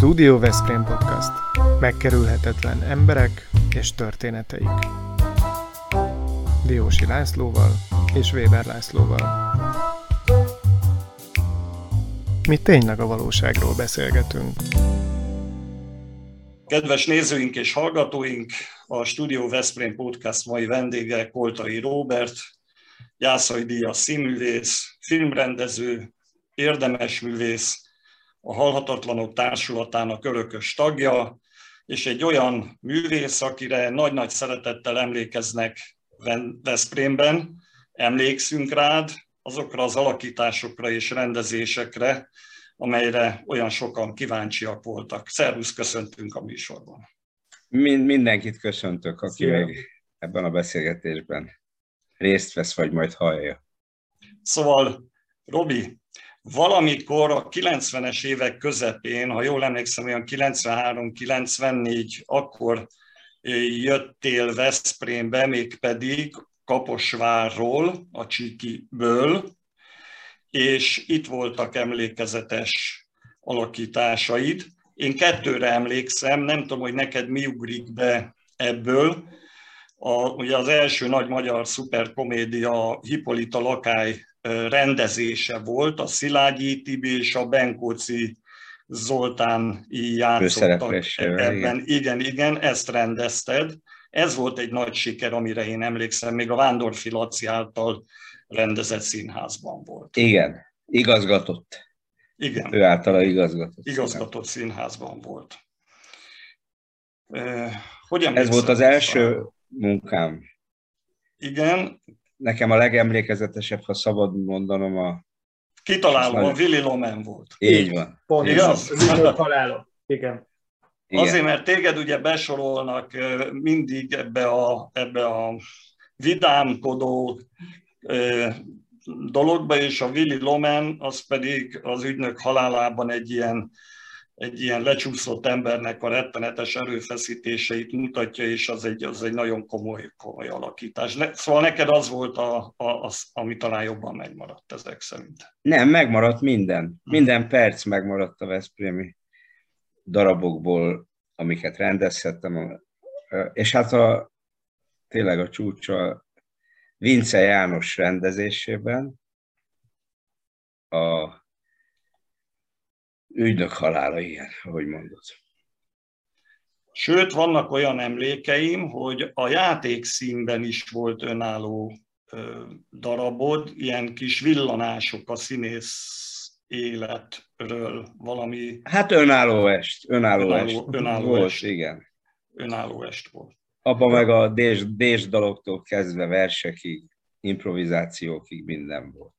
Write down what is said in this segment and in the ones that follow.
Studio Veszprém Podcast. Megkerülhetetlen emberek és történeteik. Diósi Lászlóval és Weber Lászlóval. Mi tényleg a valóságról beszélgetünk. Kedves nézőink és hallgatóink, a Studio Veszprém Podcast mai vendége Koltai Róbert, Jászai Díjas színművész, filmrendező, érdemes művész, a Halhatatlanok Társulatának örökös tagja, és egy olyan művész, akire nagy-nagy szeretettel emlékeznek Veszprémben, emlékszünk rád, azokra az alakításokra és rendezésekre, amelyre olyan sokan kíváncsiak voltak. Szervusz, köszöntünk a műsorban. Mind, mindenkit köszöntök, aki Szia. még ebben a beszélgetésben részt vesz, vagy majd hallja. Szóval, Robi, valamikor a 90-es évek közepén, ha jól emlékszem, olyan 93-94, akkor jöttél Veszprémbe, mégpedig Kaposvárról, a Csikiből, és itt voltak emlékezetes alakításaid. Én kettőre emlékszem, nem tudom, hogy neked mi ugrik be ebből. A, ugye az első nagy magyar szuperkomédia Hippolyta Lakály rendezése volt, a Szilágyi Tibi és a Benkóci Zoltán játszottak ebben. Igen. igen, igen, ezt rendezted. Ez volt egy nagy siker, amire én emlékszem, még a Vándorfi Laci által rendezett színházban volt. Igen, igazgatott. Igen. Ő általa igazgatott. Igazgatott színházban volt. Hogy Ez volt az első munkám. Igen. Nekem a legemlékezetesebb, ha szabad mondanom, a... Kitaláló, a Willy Lomen volt. Így van. Pont igaz? Igen. Igen. Azért, mert téged ugye besorolnak mindig ebbe a, ebbe a vidámkodó dologba, és a Willy Lomen az pedig az ügynök halálában egy ilyen, egy ilyen lecsúszott embernek a rettenetes erőfeszítéseit mutatja, és az egy, az egy nagyon komoly, komoly alakítás. Szóval neked az volt, a, a, az, ami talán jobban megmaradt ezek szerint. Nem, megmaradt minden. Minden perc megmaradt a Veszprémi darabokból, amiket rendezhettem. És hát a, tényleg a csúcsa Vince János rendezésében a ügynök halála ilyen, ahogy mondod. Sőt, vannak olyan emlékeim, hogy a játékszínben is volt önálló darabod, ilyen kis villanások a színész életről, valami... Hát önálló est, önálló, önálló est. Önálló volt, est. igen. Önálló est volt. Abban meg a dés, dés daloktól kezdve versekig, improvizációkig minden volt.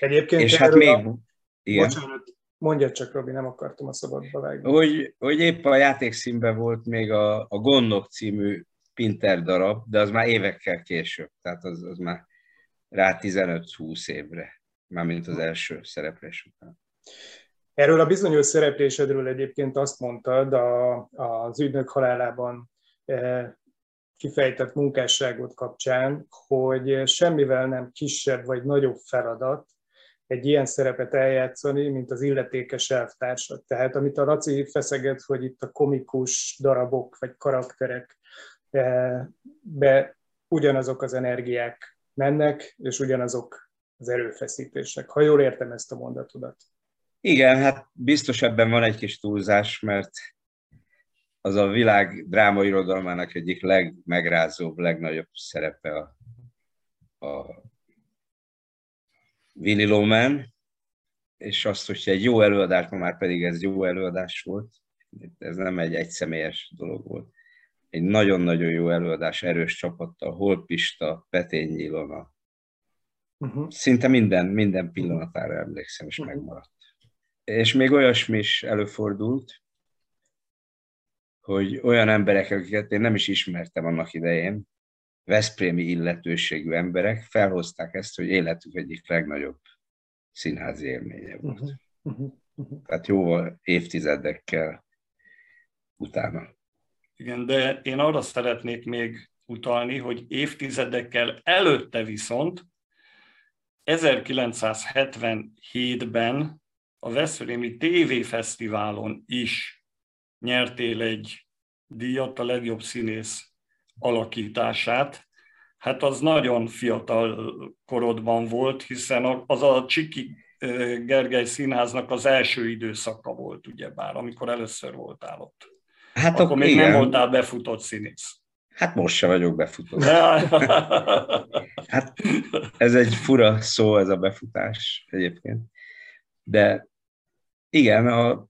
Egyébként és hát még... A... Igen. Bocsánat, mondja csak, Robi, nem akartam a szabadba vágni. Hogy, hogy épp a játékszínben volt még a, a Gondok című Pinter darab, de az már évekkel később, tehát az, az már rá 15-20 évre, mármint az első szereplés után. Erről a bizonyos szereplésedről egyébként azt mondtad a, az ügynök halálában eh, kifejtett munkásságot kapcsán, hogy semmivel nem kisebb vagy nagyobb feladat egy ilyen szerepet eljátszani, mint az illetékes elvtársak. Tehát amit a Laci feszeget, hogy itt a komikus darabok vagy karakterek eh, be ugyanazok az energiák mennek, és ugyanazok az erőfeszítések. Ha jól értem ezt a mondatodat. Igen, hát biztos ebben van egy kis túlzás, mert az a világ drámairodalmának egyik legmegrázóbb, legnagyobb szerepe a, a Willy Loman, és azt, hogyha egy jó előadás, ma már pedig ez jó előadás volt, ez nem egy egyszemélyes dolog volt. Egy nagyon-nagyon jó előadás, erős csapattal, Holpista, Petény Ilona. Uh-huh. Szinte minden, minden pillanatára emlékszem, és uh-huh. megmaradt. És még olyasmi is előfordult, hogy olyan emberek, akiket én nem is ismertem annak idején, Veszprémi illetőségű emberek felhozták ezt, hogy életük egyik legnagyobb színházi élménye volt. Uh-huh. Uh-huh. Uh-huh. Tehát jóval évtizedekkel utána. Igen, de én arra szeretnék még utalni, hogy évtizedekkel előtte viszont 1977-ben a Veszprémi TV Fesztiválon is nyertél egy díjat, a legjobb színész alakítását. Hát az nagyon fiatal korodban volt, hiszen az a Csiki Gergely Színháznak az első időszaka volt, ugyebár, amikor először voltál ott. Hát akkor még igen. nem voltál befutott színész. Hát most se vagyok befutott. hát ez egy fura szó, ez a befutás egyébként. De igen, a, a,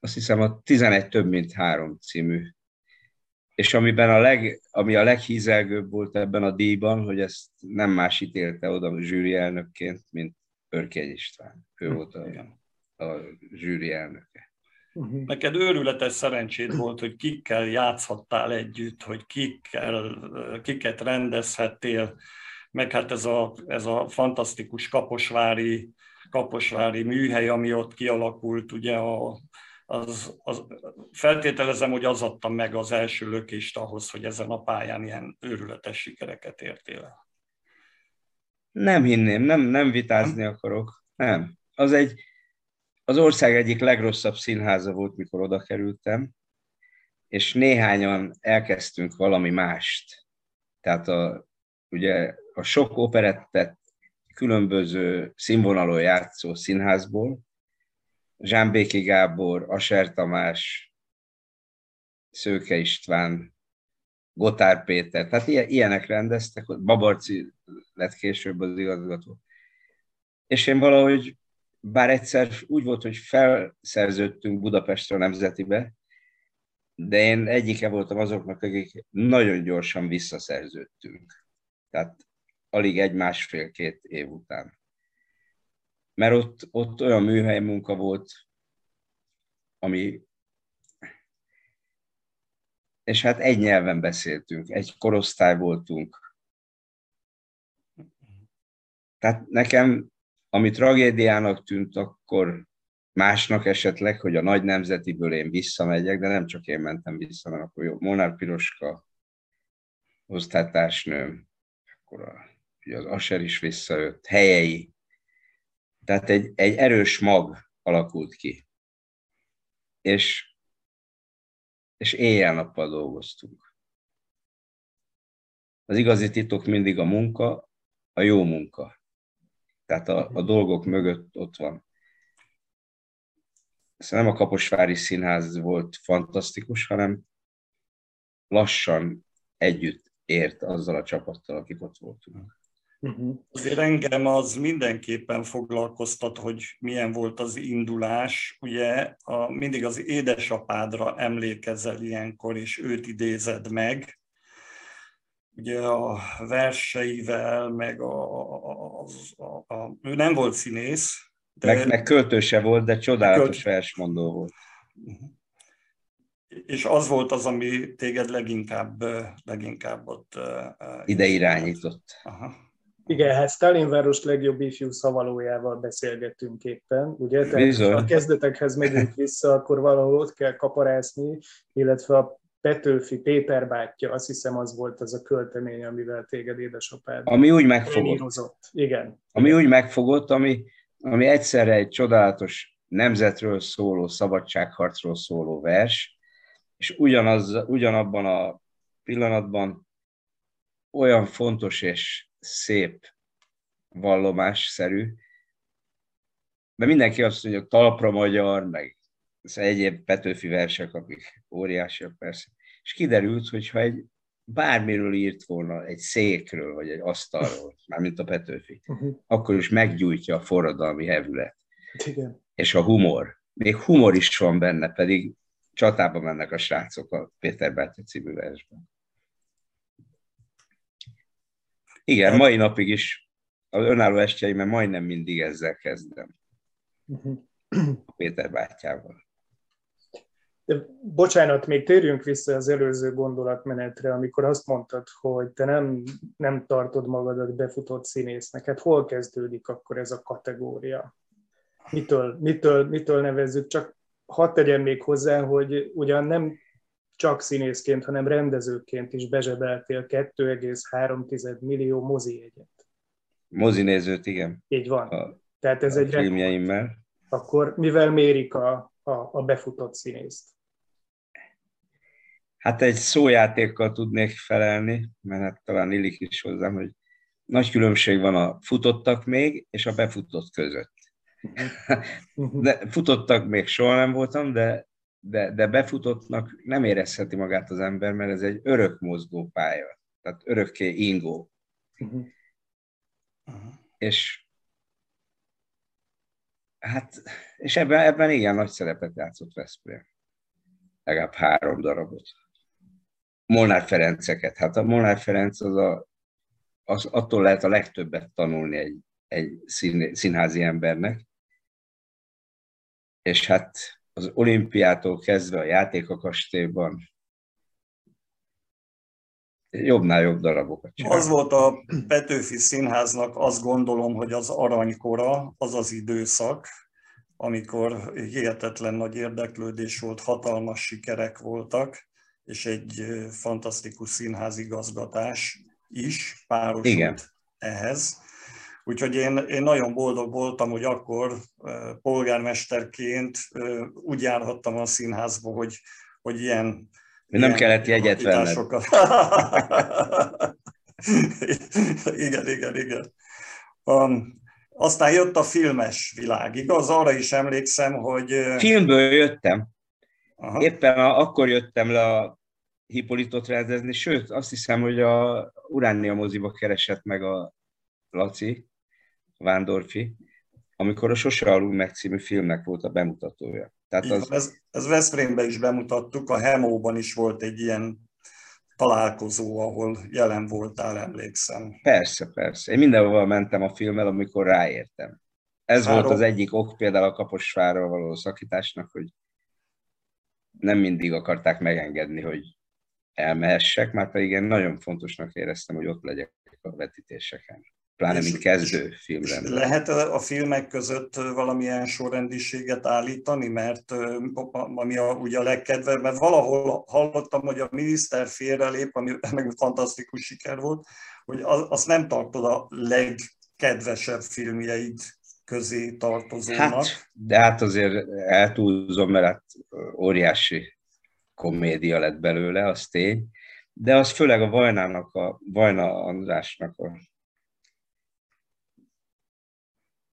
azt hiszem a 11 több mint három című. És amiben a leg, ami a leghízelgőbb volt ebben a díjban, hogy ezt nem más ítélte oda a zsűri elnökként, mint Örkény István. Ő hm. volt a, a zsűri elnöke. Uh-huh. Neked őrületes szerencsét volt, hogy kikkel játszhattál együtt, hogy kikkel, kiket rendezhettél, meg hát ez a, ez a fantasztikus kaposvári, kaposvári műhely, ami ott kialakult, ugye a, az, az, feltételezem, hogy az adta meg az első lökést ahhoz, hogy ezen a pályán ilyen őrületes sikereket értél el. Nem hinném, nem, nem vitázni akarok. Nem. Az egy, az ország egyik legrosszabb színháza volt, mikor oda kerültem, és néhányan elkezdtünk valami mást. Tehát a, ugye a sok operettet különböző színvonalon játszó színházból, Zsámbéki Gábor, Aser Tamás, Szőke István, Gotár Péter, tehát ilyenek rendeztek, Babarci lett később az igazgató. És én valahogy, bár egyszer úgy volt, hogy felszerződtünk Budapestre a Nemzetibe, de én egyike voltam azoknak, akik nagyon gyorsan visszaszerződtünk. Tehát alig egy-másfél-két év után. Mert ott, ott olyan műhely munka volt, ami és hát egy nyelven beszéltünk, egy korosztály voltunk. Tehát nekem, ami tragédiának tűnt, akkor másnak esetleg, hogy a nagy nemzetiből én visszamegyek, de nem csak én mentem vissza, mert akkor jó, Molnár Piroska, osztálytársnőm, akkor a, az Aser is visszajött, helyei. Tehát egy, egy erős mag alakult ki. És és éjjel-nappal dolgoztunk. Az igazi titok mindig a munka, a jó munka. Tehát a, a dolgok mögött ott van. Ez nem a Kaposvári Színház volt fantasztikus, hanem lassan együtt ért azzal a csapattal, akik ott voltunk. Uh-huh. Azért engem az mindenképpen foglalkoztat, hogy milyen volt az indulás. Ugye a, mindig az édesapádra emlékezel ilyenkor, és őt idézed meg. Ugye a verseivel, meg a, a, a, a ő nem volt színész. De meg, meg költőse volt, de csodálatos költ... versmondó volt. Uh-huh. És az volt az, ami téged leginkább, leginkább ott... Ide irányított. Aha. Igen, hát Stalinváros legjobb ifjú szavalójával beszélgettünk éppen, ugye? Tehát a kezdetekhez megyünk vissza, akkor valahol ott kell kaparászni, illetve a Petőfi Péter bátyja, azt hiszem az volt az a költemény, amivel téged édesapád Ami úgy megfogott. Igen. Ami úgy megfogott, ami, ami egyszerre egy csodálatos nemzetről szóló, szabadságharcról szóló vers, és ugyanaz, ugyanabban a pillanatban olyan fontos és szép vallomásszerű, mert mindenki azt mondja, hogy talpra magyar, meg egyéb Petőfi versek, amik óriásiak persze. És kiderült, hogy ha egy bármiről írt volna, egy székről, vagy egy asztalról, mármint a Petőfi, uh-huh. akkor is meggyújtja a forradalmi hevület. Igen. És a humor. Még humor is van benne, pedig csatába mennek a srácok a Péter Bátyja című versben. Igen, mai napig is az önálló estjeimen majdnem mindig ezzel kezdem. Uh-huh. Péter bátyával. De bocsánat, még térjünk vissza az előző gondolatmenetre, amikor azt mondtad, hogy te nem, nem tartod magadat befutott színésznek. Hát hol kezdődik akkor ez a kategória? Mitől, mitől, mitől nevezzük? Csak hadd tegyem még hozzá, hogy ugyan nem csak színészként, hanem rendezőként is bezsebeltél 2,3 millió mozi egyet. Mozi nézőt, igen. Így van. A, Tehát ez a egy filmjeimmel. Akkor mivel mérik a, a, a befutott színészt? Hát egy szójátékkal tudnék felelni, mert hát talán illik is hozzám, hogy nagy különbség van a futottak még, és a befutott között. Mhm. De futottak még soha nem voltam, de, de, de befutottnak nem érezheti magát az ember, mert ez egy örök mozgó pálya, tehát örökké ingó. Uh-huh. És hát, és ebben, ebben igen nagy szerepet játszott Veszprém. Legalább három darabot. Molnár Ferenceket. Hát a Molnár Ferenc az, a, az attól lehet a legtöbbet tanulni egy, egy szín, színházi embernek. És hát az olimpiától kezdve a játékakastélyban jobbnál jobb darabokat csinál. Az volt a Petőfi Színháznak, azt gondolom, hogy az aranykora, az az időszak, amikor hihetetlen nagy érdeklődés volt, hatalmas sikerek voltak, és egy fantasztikus színházigazgatás is párosult Igen. ehhez. Úgyhogy én, én nagyon boldog voltam, hogy akkor polgármesterként úgy járhattam a színházba, hogy, hogy ilyen nem kellett jegyet venned. igen, igen, igen. Um, aztán jött a filmes világ, igaz? Arra is emlékszem, hogy... Filmből jöttem. Aha. Éppen a, akkor jöttem le a Hippolytot rendezni, sőt, azt hiszem, hogy a Uránia moziba keresett meg a Laci, Vándorfi, amikor a Sose alul meg című filmnek volt a bemutatója. Tehát az... ez, ez Veszprémben is bemutattuk, a Hemóban is volt egy ilyen találkozó, ahol jelen voltál, emlékszem. Persze, persze. Én mindenhol mentem a filmmel, amikor ráértem. Ez Fáról... volt az egyik ok például a Kaposvárral való szakításnak, hogy nem mindig akarták megengedni, hogy elmehessek, már pedig én nagyon fontosnak éreztem, hogy ott legyek a vetítéseken pláne mint kezdő filmrendező. Lehet a filmek között valamilyen sorrendiséget állítani, mert ami a, ugye a legkedvebb, mert valahol hallottam, hogy a miniszter félrelép, ami meg fantasztikus siker volt, hogy azt nem tartod a legkedvesebb filmjeid közé tartozónak. Hát, de hát azért eltúlzom, mert hát óriási komédia lett belőle, az tény. De az főleg a Vajnának, a Vajna Andrásnak a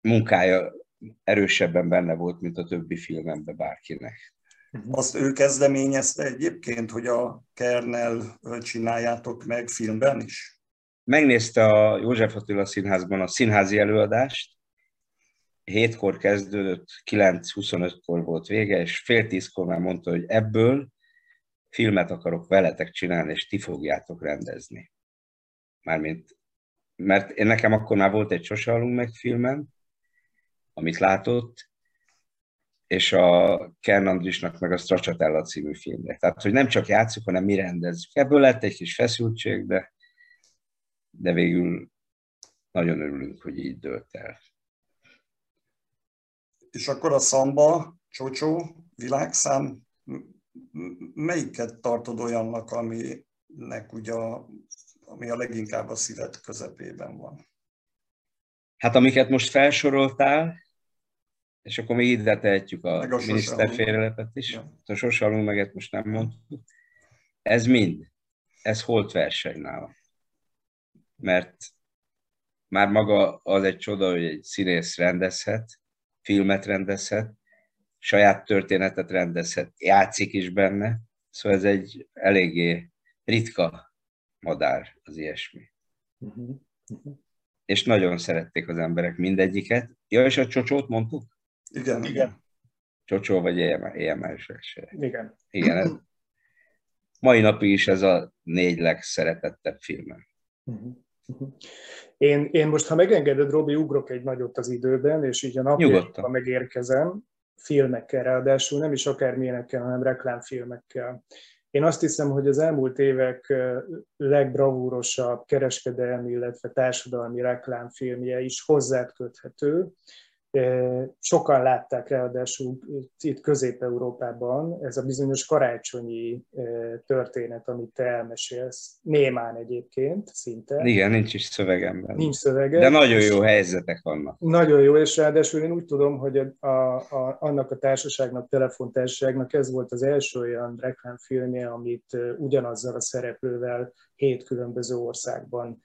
munkája erősebben benne volt, mint a többi filmemben bárkinek. Azt ő kezdeményezte egyébként, hogy a Kernel csináljátok meg filmben is? Megnézte a József Attila Színházban a színházi előadást, hétkor kezdődött, 9-25-kor volt vége, és fél tízkor már mondta, hogy ebből filmet akarok veletek csinálni, és ti fogjátok rendezni. Mármint, mert én nekem akkor már volt egy Sose meg filmem, amit látott, és a Ken Andrisnak meg a Stracciatella című filmre. Tehát, hogy nem csak játszunk, hanem mi rendezzük. Ebből lett egy kis feszültség, de, de végül nagyon örülünk, hogy így dőlt el. És akkor a szamba, csocsó, világszám, melyiket tartod olyannak, aminek ugye a, ami a leginkább a szíved közepében van? Hát amiket most felsoroltál, és akkor még ide tehetjük a, a miniszterfélelepet is. Ja. A sosalunk meget most nem mondtuk. Ez mind. Ez holt verseny nála. Mert már maga az egy csoda, hogy egy színész rendezhet, filmet rendezhet, saját történetet rendezhet, játszik is benne. Szóval ez egy eléggé ritka madár az ilyesmi. Uh-huh. Uh-huh. És nagyon szerették az emberek mindegyiket. Ja, és a csocsót mondtuk? Igen, igen. Csocsó vagy EML se. Igen. Igen. Ez, mai napig is ez a négy legszeretettebb filmem. Uh-huh. Uh-huh. Én, én most, ha megengeded, Robi, ugrok egy nagyot az időben, és így a napjainkban megérkezem, filmekkel ráadásul, nem is akármilyenekkel, hanem reklámfilmekkel. Én azt hiszem, hogy az elmúlt évek legbravúrosabb kereskedelmi, illetve társadalmi reklámfilmje is hozzád köthető, Sokan látták ráadásul itt Közép-Európában ez a bizonyos karácsonyi történet, amit te elmesélsz, némán egyébként szinte. Igen, nincs is szövegemben. Nincs szövege. De nagyon jó helyzetek vannak. Nagyon jó, és ráadásul én úgy tudom, hogy a, a, a, annak a társaságnak, telefontársaságnak ez volt az első olyan reklámfilmje, amit ugyanazzal a szereplővel hét különböző országban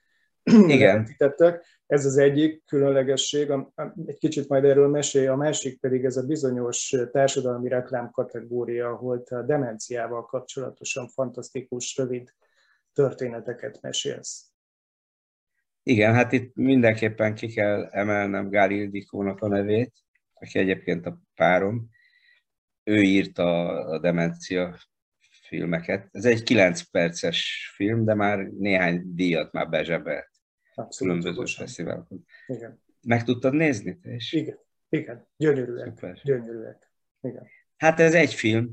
Igen. Ez az egyik különlegesség, egy kicsit majd erről mesélj, a másik pedig ez a bizonyos társadalmi reklám kategória, ahol a demenciával kapcsolatosan fantasztikus, rövid történeteket mesélsz. Igen, hát itt mindenképpen ki kell emelnem Gál Ildikónak a nevét, aki egyébként a párom. Ő írta a demencia filmeket. Ez egy 9 perces film, de már néhány díjat már bezsebelt. Abszolút. Különböző fesztiválokon. Igen. Meg tudtad nézni te is? Igen, igen. Gyönyörűek. Szuper. Gyönyörűek. Igen. Hát ez egy film.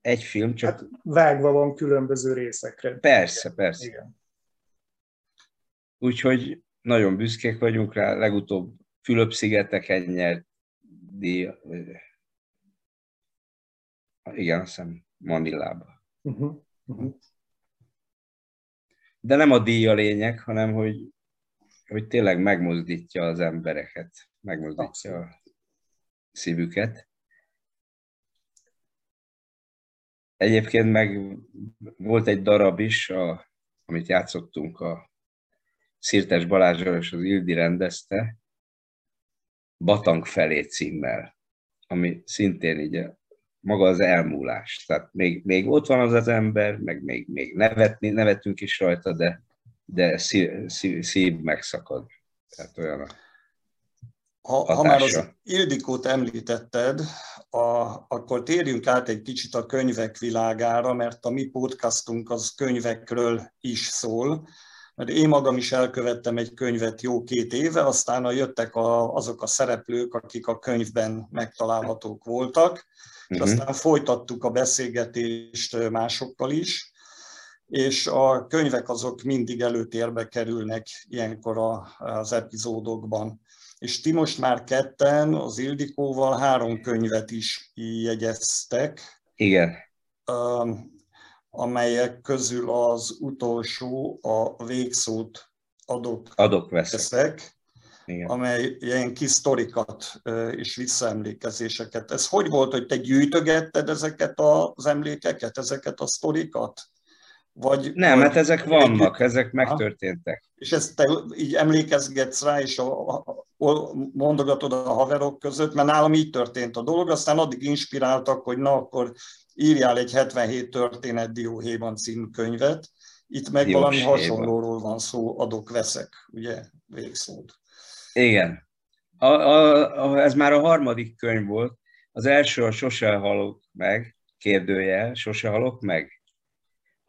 Egy film, csak... Hát vágva van különböző részekre. Persze, igen. persze. Igen. Úgyhogy nagyon büszkék vagyunk rá. Legutóbb Fülöp-szigeteken nyert díj... Igen, azt hiszem Manilába. Uh-huh. Uh-huh. De nem a díj a lényeg, hanem hogy hogy tényleg megmozdítja az embereket, megmozdítja a szívüket. Egyébként meg volt egy darab is, a, amit játszottunk a Szirtes Balázsral és az Ildi rendezte, Batang felé címmel, ami szintén így maga az elmúlás. Tehát még, még ott van az az ember, meg még, még nevetni, nevetünk is rajta, de de szív, szív, szív megszakad. Tehát olyan a ha, ha már az Ildikót említetted, a, akkor térjünk át egy kicsit a könyvek világára, mert a mi podcastunk az könyvekről is szól. Mert én magam is elkövettem egy könyvet jó két éve, aztán jöttek a, azok a szereplők, akik a könyvben megtalálhatók voltak, uh-huh. és mhm. aztán folytattuk a beszélgetést másokkal is és a könyvek azok mindig előtérbe kerülnek ilyenkor az epizódokban. És ti most már ketten az Ildikóval három könyvet is jegyeztek. Igen. Amelyek közül az utolsó a végszót adok, adok veszek. Igen. amely ilyen kis sztorikat és visszaemlékezéseket. Ez hogy volt, hogy te gyűjtögetted ezeket az emlékeket, ezeket a sztorikat? Vagy, nem, mert hát ezek vannak, ezek megtörténtek. És ezt te így emlékezgetsz rá, és a, a, a, mondogatod a haverok között, mert nálam így történt a dolog, aztán addig inspiráltak, hogy na akkor írjál egy 77 történet Dióhéjban című könyvet. Itt meg Diós valami hasonlóról van szó, adok-veszek, ugye, végszót. Igen. A, a, a, ez már a harmadik könyv volt. Az első a Sose halok meg, kérdőjel, Sose halok meg,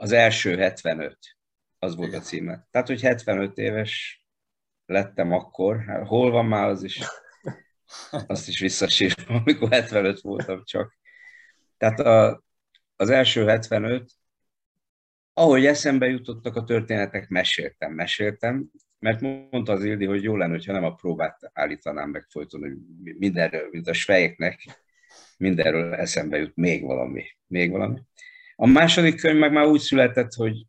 az első 75, az volt a címe. Tehát, hogy 75 éves lettem akkor, hát hol van már az is, azt is visszasírom, amikor 75 voltam csak. Tehát a, az első 75, ahogy eszembe jutottak a történetek, meséltem, meséltem, mert mondta az Ildi, hogy jó lenne, hogyha nem a próbát állítanám meg folyton, hogy mindenről, mint a svejeknek, mindenről eszembe jut még valami, még valami. A második könyv meg már úgy született, hogy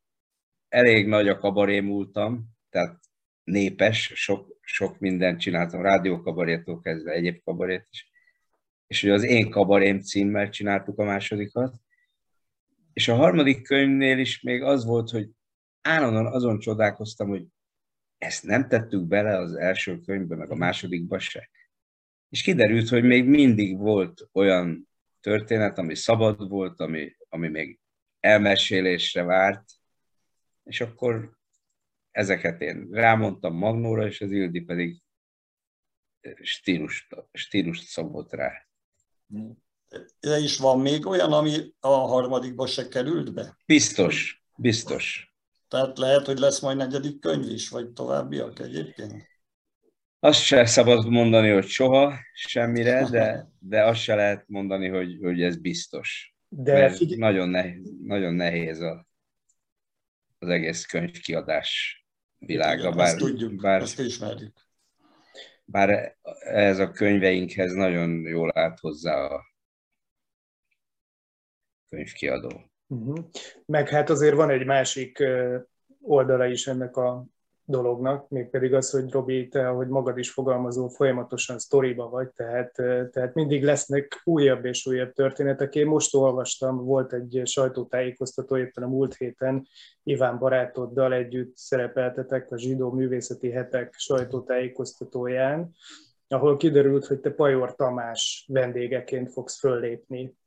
elég nagy a kabaré múltam, tehát népes, sok, sok mindent csináltam, rádiókabarétól kezdve egyéb kabarét is. És ugye az Én kabarém címmel csináltuk a másodikat. És a harmadik könyvnél is még az volt, hogy állandóan azon csodálkoztam, hogy ezt nem tettük bele az első könyvbe, meg a másodikba se. És kiderült, hogy még mindig volt olyan történet, ami szabad volt, ami, ami még elmesélésre várt, és akkor ezeket én rámondtam Magnóra, és az Ildi pedig stílust, stílust szabott rá. De is van még olyan, ami a harmadikba se került be? Biztos, biztos. Tehát lehet, hogy lesz majd negyedik könyv is, vagy továbbiak egyébként? Azt se szabad mondani, hogy soha semmire, de, de azt se lehet mondani, hogy, hogy ez biztos. De figyelj... nagyon nehéz, nagyon nehéz a, az egész könyvkiadás világa. Igen, bár, ezt tudjuk, bár... ezt ismerjük. bár ez a könyveinkhez nagyon jól állt hozzá a könyvkiadó. Uh-huh. Meg hát azért van egy másik oldala is ennek a dolognak, mégpedig az, hogy Robi, te, ahogy magad is fogalmazó, folyamatosan sztoriba vagy, tehát, tehát mindig lesznek újabb és újabb történetek. Én most olvastam, volt egy sajtótájékoztató éppen a múlt héten, Iván barátoddal együtt szerepeltetek a Zsidó Művészeti Hetek sajtótájékoztatóján, ahol kiderült, hogy te Pajor Tamás vendégeként fogsz föllépni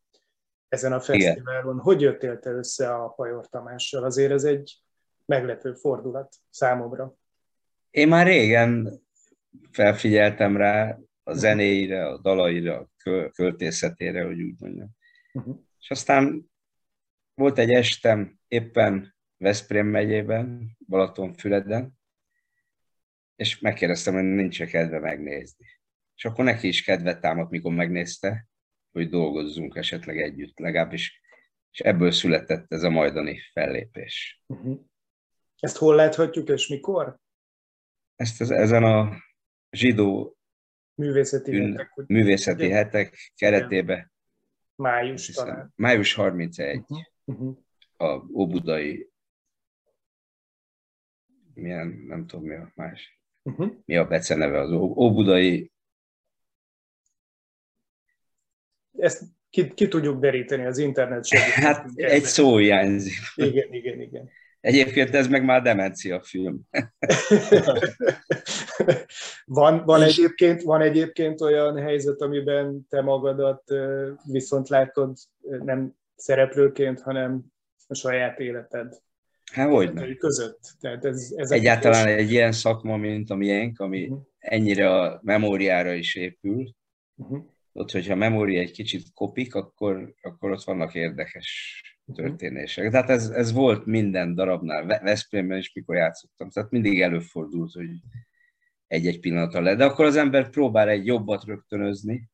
ezen a fesztiválon. Igen. Hogy jöttél te össze a Pajor Tamással? Azért ez egy meglepő fordulat számomra. Én már régen felfigyeltem rá a zenéire, a dalaira, a költészetére, hogy úgy mondjam. Uh-huh. És aztán volt egy estem éppen Veszprém megyében, Balatonfüleden, és megkérdeztem, hogy nincs -e kedve megnézni. És akkor neki is kedvet támadt, mikor megnézte, hogy dolgozzunk esetleg együtt, legalábbis, és ebből született ez a majdani fellépés. Uh-huh. Ezt hol láthatjuk, és mikor? Ezt az, ezen a zsidó művészeti, ün, hetek, hogy művészeti ugye? hetek keretében. Május hiszem, talán. Május 31. Uh-huh. Uh-huh. A Óbudai milyen, nem tudom mi a más. Uh-huh. Mi a beceneve az Óbudai ezt ki, ki tudjuk deríteni az internet segítségével. Hát egy szó hiányzik. Igen, igen, igen. Egyébként ez meg már demencia film. van, van, egyébként, van egyébként olyan helyzet, amiben te magadat viszont látod nem szereplőként, hanem a saját életed Hát hogy között. Tehát ez, ez Egyáltalán egy ilyen szakma, mint a miénk, ami uh-huh. ennyire a memóriára is épül, uh-huh ott, hogyha a memória egy kicsit kopik, akkor, akkor ott vannak érdekes. Történések. Tehát ez, ez volt minden darabnál, Veszprémben is, mikor játszottam. Tehát mindig előfordult, hogy egy-egy pillanata le. De akkor az ember próbál egy jobbat rögtönözni,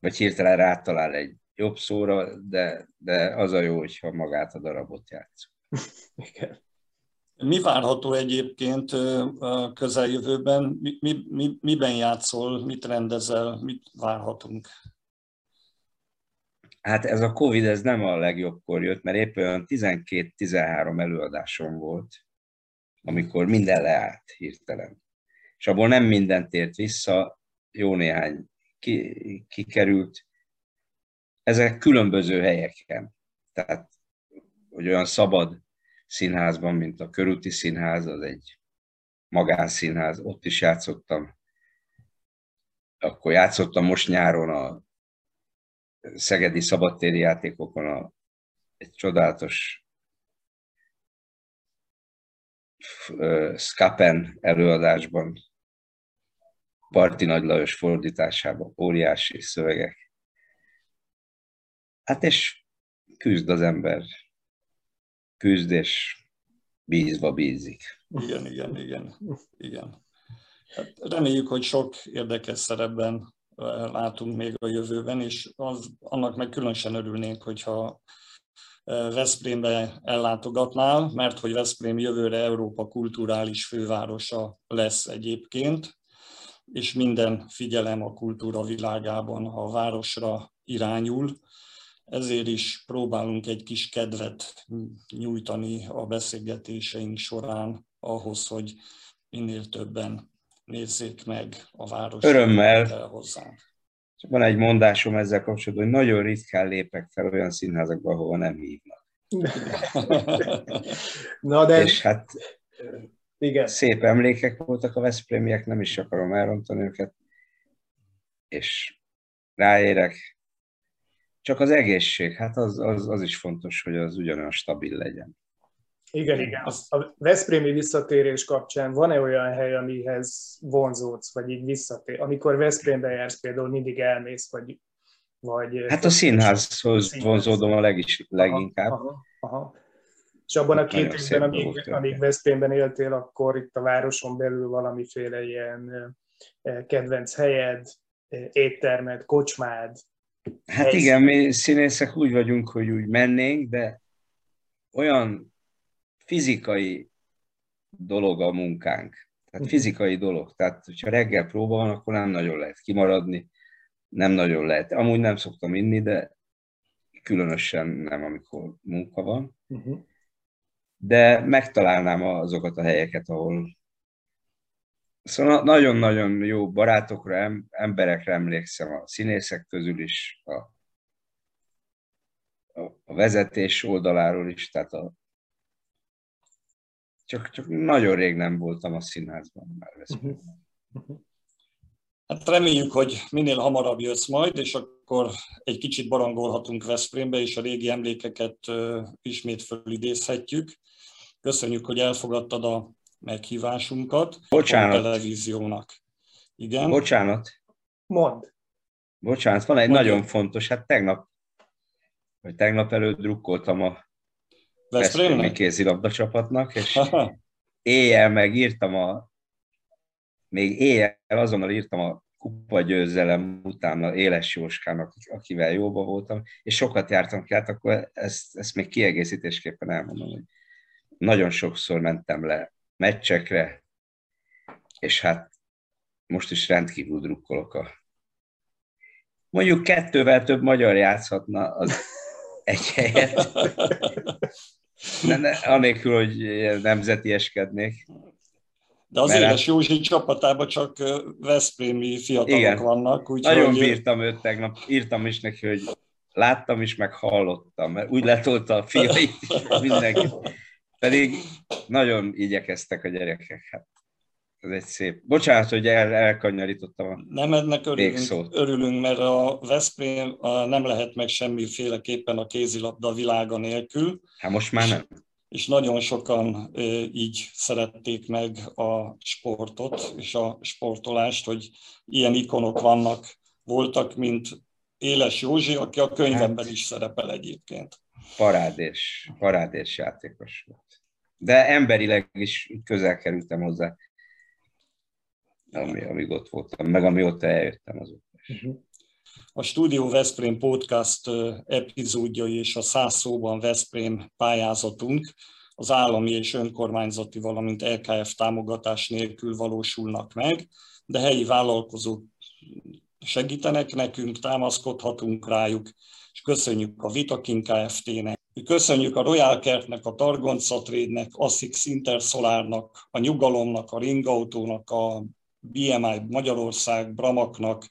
vagy hirtelen rátalál egy jobb szóra, de, de az a jó, hogyha magát a darabot játszunk. Mi várható egyébként a közeljövőben? Mi, mi, mi, miben játszol, mit rendezel, mit várhatunk? Hát ez a Covid, ez nem a legjobbkor jött, mert épp olyan 12-13 előadásom volt, amikor minden leállt hirtelen. És abból nem minden tért vissza, jó néhány ki, kikerült. Ezek különböző helyeken. Tehát, hogy olyan szabad színházban, mint a Körúti Színház, az egy magánszínház, ott is játszottam. Akkor játszottam most nyáron a szegedi szabadtéri játékokon a, egy csodálatos uh, Skapen előadásban, Parti Nagy Lajos fordításában, óriási szövegek. Hát és küzd az ember küzd és bízva bízik. Igen, igen, igen. igen. Hát reméljük, hogy sok érdekes szerepben látunk még a jövőben, és az, annak meg különösen örülnénk, hogyha Veszprémbe ellátogatnál, mert hogy Veszprém jövőre Európa kulturális fővárosa lesz egyébként, és minden figyelem a kultúra világában a városra irányul, ezért is próbálunk egy kis kedvet nyújtani a beszélgetéseink során ahhoz, hogy minél többen nézzék meg a város Örömmel. hozzánk. Van egy mondásom ezzel kapcsolatban, hogy nagyon ritkán lépek fel olyan színházakba, ahova nem hívnak. Na de... És hát igen. szép emlékek voltak a Veszprémiek, nem is akarom elrontani őket, és ráérek, csak az egészség, hát az, az, az is fontos, hogy az ugyanolyan stabil legyen. Igen, igen. A Veszprémi visszatérés kapcsán van-e olyan hely, amihez vonzódsz, vagy így visszatér? Amikor Veszprémbe jársz például, mindig elmész, vagy... vagy hát a színházhoz színház. vonzódom a legis, leginkább. Aha, aha, aha. És abban a két évben, amíg, amíg Veszprémben éltél, akkor itt a városon belül valamiféle ilyen kedvenc helyed, éttermed, kocsmád, Hát igen, mi színészek úgy vagyunk, hogy úgy mennénk, de olyan fizikai dolog a munkánk. Tehát mhm. fizikai dolog. Tehát, hogyha reggel próba van, akkor nem nagyon lehet kimaradni, nem nagyon lehet. Amúgy nem szoktam inni, de különösen nem, amikor munka van. Uh-huh. De megtalálnám azokat a helyeket, ahol Szóval nagyon-nagyon jó barátokra, emberekre emlékszem a színészek közül is, a, a vezetés oldaláról is, tehát a, csak, csak nagyon rég nem voltam a színházban már. Uh-huh. Uh-huh. Hát reméljük, hogy minél hamarabb jössz majd, és akkor egy kicsit barangolhatunk Veszprémbe, és a régi emlékeket ismét fölidézhetjük. Köszönjük, hogy elfogadtad a meghívásunkat Bocsánat. a televíziónak. Igen? Bocsánat. Mond. Bocsánat, van egy Mond. nagyon fontos, hát tegnap, vagy tegnap előtt drukkoltam a Veszprémi kézilabda csapatnak, és éjjel megírtam a még éjjel azonnal írtam a kupa győzelem után a Éles Jóskának, akivel jóba voltam, és sokat jártam ki, hát akkor ezt, ezt még kiegészítésképpen elmondom, hogy nagyon sokszor mentem le meccsekre, és hát most is rendkívül drukkolok a mondjuk kettővel több magyar játszhatna az egy helyet. Ne, ne, anélkül, hogy nemzetieskednék. De az Éles Józsi csapatában csak Veszprémi fiatalok Igen. vannak. Úgy Nagyon hogy... bírtam őt tegnap, írtam is neki, hogy láttam is, meg hallottam, mert úgy letolta a fiait mindenki. Pedig nagyon igyekeztek a gyerekek. Hát ez egy szép. Bocsánat, hogy el, elkanyarítottam a Nem ennek örülünk, örülünk, mert a Veszprém nem lehet meg semmiféleképpen a kézilabda világa nélkül. Hát most már nem és nagyon sokan így szerették meg a sportot és a sportolást, hogy ilyen ikonok vannak, voltak, mint Éles Józsi, aki a könyvemben hát, is szerepel egyébként. Parádés, parádés játékos volt. De emberileg is közel kerültem hozzá, ami, amíg ott voltam, meg amióta eljöttem azóta is. Uh-huh. A Studio Veszprém podcast epizódjai és a száz szóban Veszprém pályázatunk az állami és önkormányzati, valamint LKF támogatás nélkül valósulnak meg, de helyi vállalkozók segítenek nekünk, támaszkodhatunk rájuk, és köszönjük a Vitakin Kft-nek, köszönjük a Royal Kertnek, a Targonca Trade-nek, Assix Intersolarnak, a Nyugalomnak, a Ringautónak, a BMI Magyarország, Bramaknak,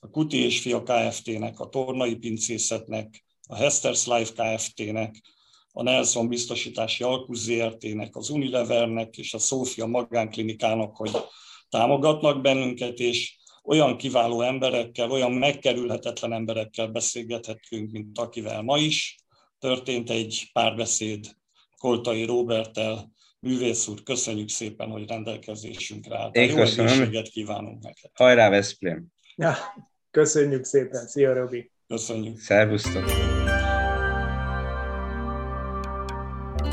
a Kuti és Fia Kft-nek, a Tornai Pincészetnek, a Hester's Life Kft-nek, a Nelson Biztosítási Alkusz ZRT-nek, az Unilevernek és a Szófia Magánklinikának, hogy támogatnak bennünket, és olyan kiváló emberekkel, olyan megkerülhetetlen emberekkel beszélgethetünk, mint akivel ma is. Történt egy párbeszéd Koltai Robertel, művész úr, köszönjük szépen, hogy rendelkezésünkre állt. Én Jó köszönöm. kívánunk neked. Hajrá Veszprém! Ja, köszönjük szépen. Szia, Robi! Köszönjük. Szervusztok!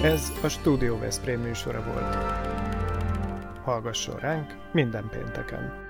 Ez a Studio Veszprém műsora volt. Hallgasson ránk minden pénteken!